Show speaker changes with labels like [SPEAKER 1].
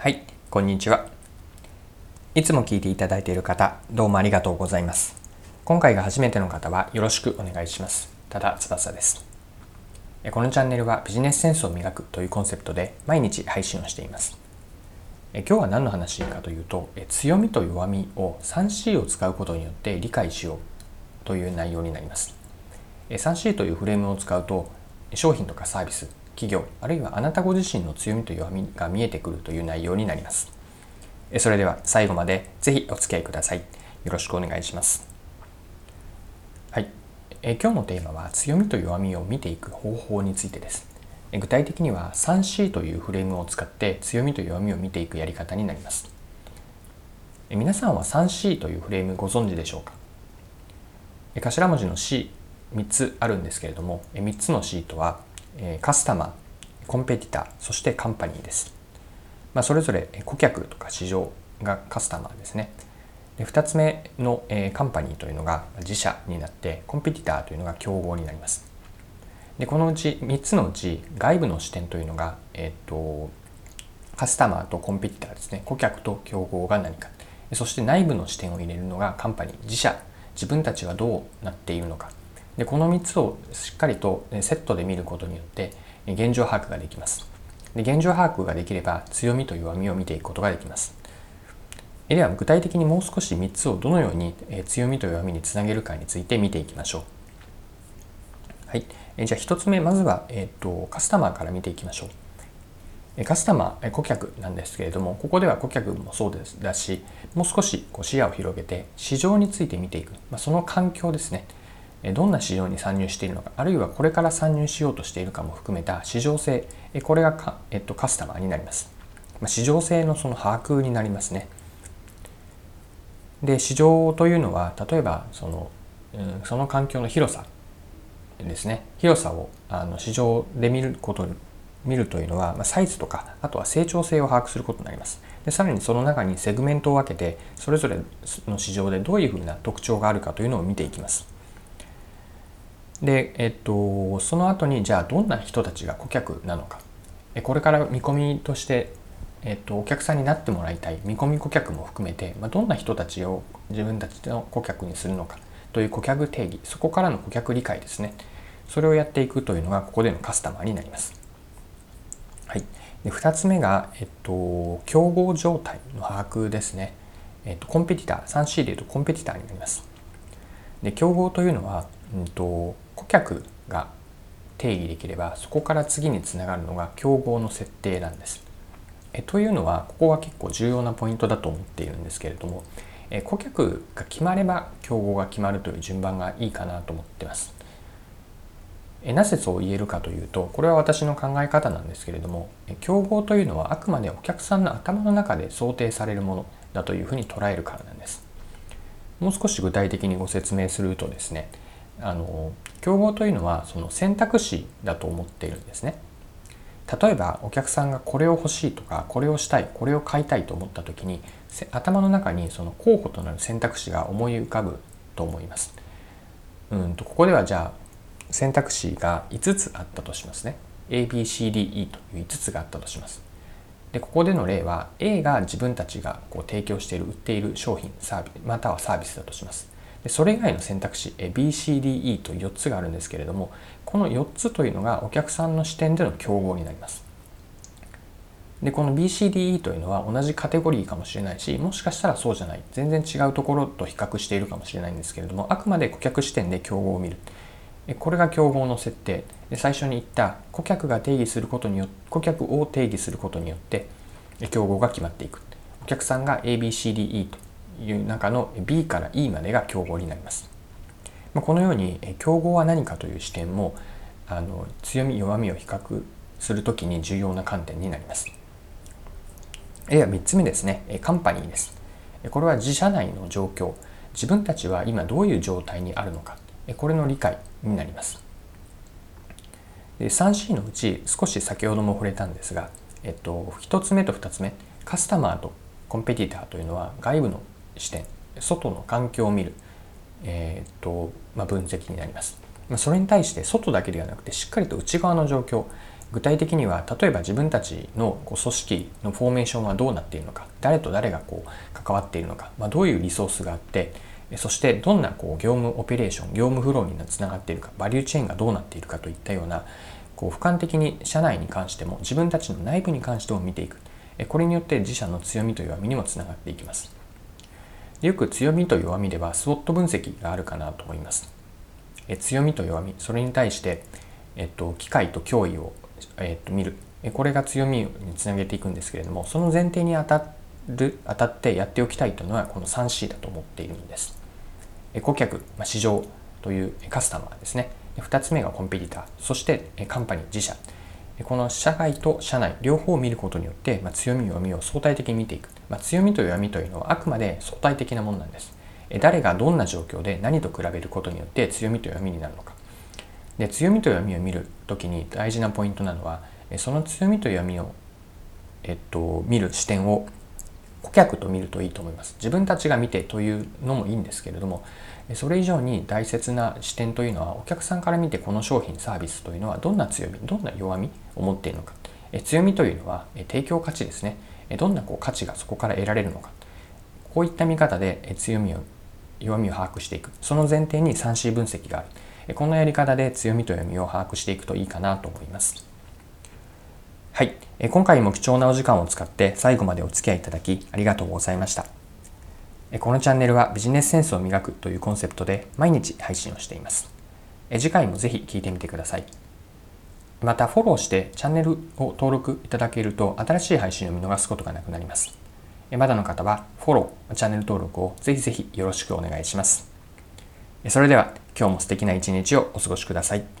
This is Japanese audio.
[SPEAKER 1] はい、こんにちは。いつも聞いていただいている方、どうもありがとうございます。今回が初めての方はよろしくお願いします。ただ翼です。このチャンネルはビジネスセンスを磨くというコンセプトで毎日配信をしています。今日は何の話かというと、強みと弱みを 3C を使うことによって理解しようという内容になります。3C というフレームを使うと商品とかサービス企業あるいはあなたご自身の強みと弱みが見えてくるという内容になります。それでは最後までぜひお付き合いください。よろしくお願いします。はい。え今日のテーマは強みと弱みを見ていく方法についてです。具体的には 3C というフレームを使って強みと弱みを見ていくやり方になります。皆さんは 3C というフレームご存知でしょうか？頭文字の C3 つあるんですけれども3つの C とはカスタマー、コンペティター、そしてカンパニーです。まあ、それぞれ顧客とか市場がカスタマーですね。で2つ目の、えカンパニーというのが自社になってコンペティターというのが競合になります。でこのうち3つのうち外部の視点というのが、えっ、とカスタマーとコンペティターですね顧客と競合が何かそして内部の視点を入れるのがカンパニー自社自分たちはどうなっているのかでこの3つをしっかりとセットで見ることによって現状把握ができます。で現状把握ができれば強みと弱みを見ていくことができます。では具体的にもう少し3つをどのように強みと弱みにつなげるかについて見ていきましょう。はい。じゃあ1つ目まずは、えーと、カスタマーから見ていきましょう。カスタマー、顧客なんですけれども、ここでは顧客もそうですだし、もう少しこう視野を広げて、市場について見ていく、まあ、その環境ですね。どんな市場に参入しているのかあるいはこれから参入しようとしているかも含めた市場性これがか、えっと、カスタマーになります。市場性のその把握になりますね。で市場というのは例えばその,、うん、その環境の広さですね。広さをあの市場で見ること見るというのは、まあ、サイズとかあとは成長性を把握することになります。でさらにその中にセグメントを分けてそれぞれの市場でどういうふうな特徴があるかというのを見ていきます。で、えっと、その後にじゃあどんな人たちが顧客なのかこれから見込みとして、えっと、お客さんになってもらいたい見込み顧客も含めて、まあ、どんな人たちを自分たちの顧客にするのかという顧客定義そこからの顧客理解ですねそれをやっていくというのがここでのカスタマーになります。はい、で2つ目が、えっと、競合状態の把握ですね。えっと、コンペティター 3C でいうとコンペティターになります。で競合というのは、うんと顧客が定義できればそこから次につながるのが競合の設定なんです。えというのはここが結構重要なポイントだと思っているんですけれどもえ顧客が決まれば競合が決まるという順番がいいかなと思ってます。えなぜそう言えるかというとこれは私の考え方なんですけれども競合というのはあくまでお客さんの頭の中で想定されるものだというふうに捉えるからなんです。もう少し具体的にご説明するとですねあの競合というのはその選択肢だと思っているんですね。例えばお客さんがこれを欲しいとかこれをしたいこれを買いたいと思った時に頭の中にその候補となる選択肢が思い浮かぶと思います。うんとここではじゃあ選択肢が5つあったとしますね。ABCDE という5つがあったとします。でここでの例は A が自分たちがこう提供している売っている商品サービスまたはサービスだとします。それ以外の選択肢 BCDE と4つがあるんですけれどもこの4つというのがお客さんの視点での競合になります。でこの BCDE というのは同じカテゴリーかもしれないしもしかしたらそうじゃない全然違うところと比較しているかもしれないんですけれどもあくまで顧客視点で競合を見る。これが競合の設定。で最初に言った顧客が定義することによって顧客を定義することによって競合が決まっていく。お客さんが ABCDE と。いう中の B から E までが競合になります。まあこのように競合は何かという視点もあの強み弱みを比較するときに重要な観点になります。では3つ目ですね、カンパニーです。これは自社内の状況、自分たちは今どういう状態にあるのか、これの理解になります。3C のうち少し先ほども触れたんですが、えっと、1つ目と2つ目、カスタマーとコンペティターというのは外部の視点外の環境を見る、えーとまあ、分析になります。まあ、それに対して外だけではなくてしっかりと内側の状況具体的には例えば自分たちのこう組織のフォーメーションはどうなっているのか誰と誰がこう関わっているのか、まあ、どういうリソースがあってそしてどんなこう業務オペレーション業務フローにつながっているかバリューチェーンがどうなっているかといったようなこう俯瞰的に社内に関しても自分たちの内部に関しても見ていくこれによって自社の強みと弱みにもつながっていきますよく強みと弱みではスウォット分析があるかなと思います。強みと弱み。それに対して、えっと、機会と脅威をえー、と見る。これが強みにつなげていくんですけれどもその前提に当たる当たってやっておきたいというのはこの 3C だと思っているんです。顧客、市場というカスタマーですね。2つ目がコンペティター。そしてカンパニー自社。この社外と社内両方を見ることによって、まあ、強み弱みを相対的に見ていく、まあ、強みと弱みというのはあくまで相対的なものなんです。誰がどんな状況で何と比べることによって強みと弱みになるのか。で強みと弱みを見る時に大事なポイントなのはその強みと弱みを、えっと、見る視点を顧客と見るといいと思います。自分たちが見てというのもいいんですけれどもそれ以上に大切な視点というのはお客さんから見てこの商品サービスというのはどんな強みどんな弱みを持っているのか。強みというのは提供価値ですね。どんなこう価値がそこから得られるのか。こういった見方で強みを弱みを把握していく。その前提に 3C 分析がある。このやり方で強みと読みを把握していくといいかなと思います。はい。今回も貴重なお時間を使って最後までお付き合いいただきありがとうございました。このチャンネルはビジネスセンスを磨くというコンセプトで毎日配信をしています。次回もぜひ聞いてみてください。またフォローしてチャンネルを登録いただけると新しい配信を見逃すことがなくなります。まだの方はフォロー、チャンネル登録をぜひぜひよろしくお願いします。それでは今日も素敵な一日をお過ごしください。